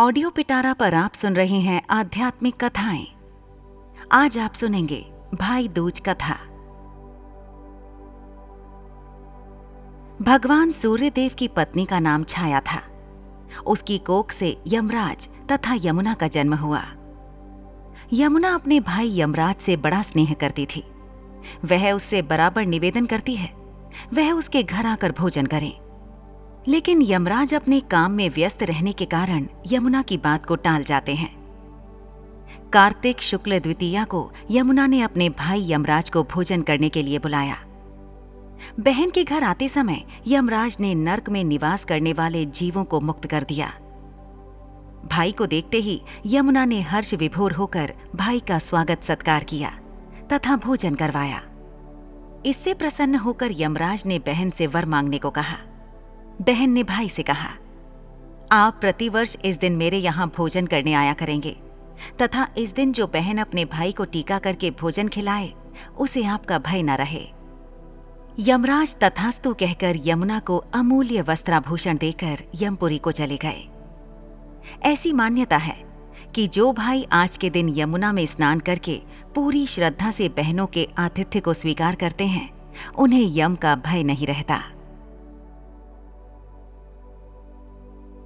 Audio पिटारा पर आप सुन रहे हैं आध्यात्मिक कथाएँ। आज आप सुनेंगे भाई दूज कथा। भगवान सूर्यदेव की पत्नी का नाम छाया था। उसकी कोख से यमराज तथा यमुना का जन्म हुआ। यमुना अपने भाई यमराज से बड़ा स्नेह करती थी। वह उससे बराबर निवेदन करती है। वह उसके घर आकर भोजन करे। लेकिन यमराज अपने काम में व्यस्त रहने के कारण यमुना की बात को टाल जाते हैं। कार्तिक शुक्ल द्वितीया को यमुना ने अपने भाई यमराज को भोजन करने के लिए बुलाया। बहन के घर आते समय यमराज ने नर्क में निवास करने वाले जीवों को मुक्त कर दिया। भाई को देखते ही यमुना ने हर्ष विभोर होकर भाई का स्वागत सत्कार किया तथा भोजन करवाया। इससे प्रसन्न होकर यमराज ने बहन से वर मांगने को कहा। बहन ने भाई से कहा, आप प्रतिवर्ष इस दिन मेरे यहाँ भोजन करने आया करेंगे, तथा इस दिन जो बहन अपने भाई को टीका करके भोजन खिलाए, उसे आपका भय न रहे। यमराज तथास्तु कहकर यमुना को अमूल्य वस्त्राभूषण देकर यमपुरी को चले गए। ऐसी मान्यता है कि जो भाई आज के दिन यमुना में स्नान करके पूरी श्रद्धा से बहनों के आतिथ्य को स्वीकार करते हैं, उन्हें यम का भय नहीं रहता।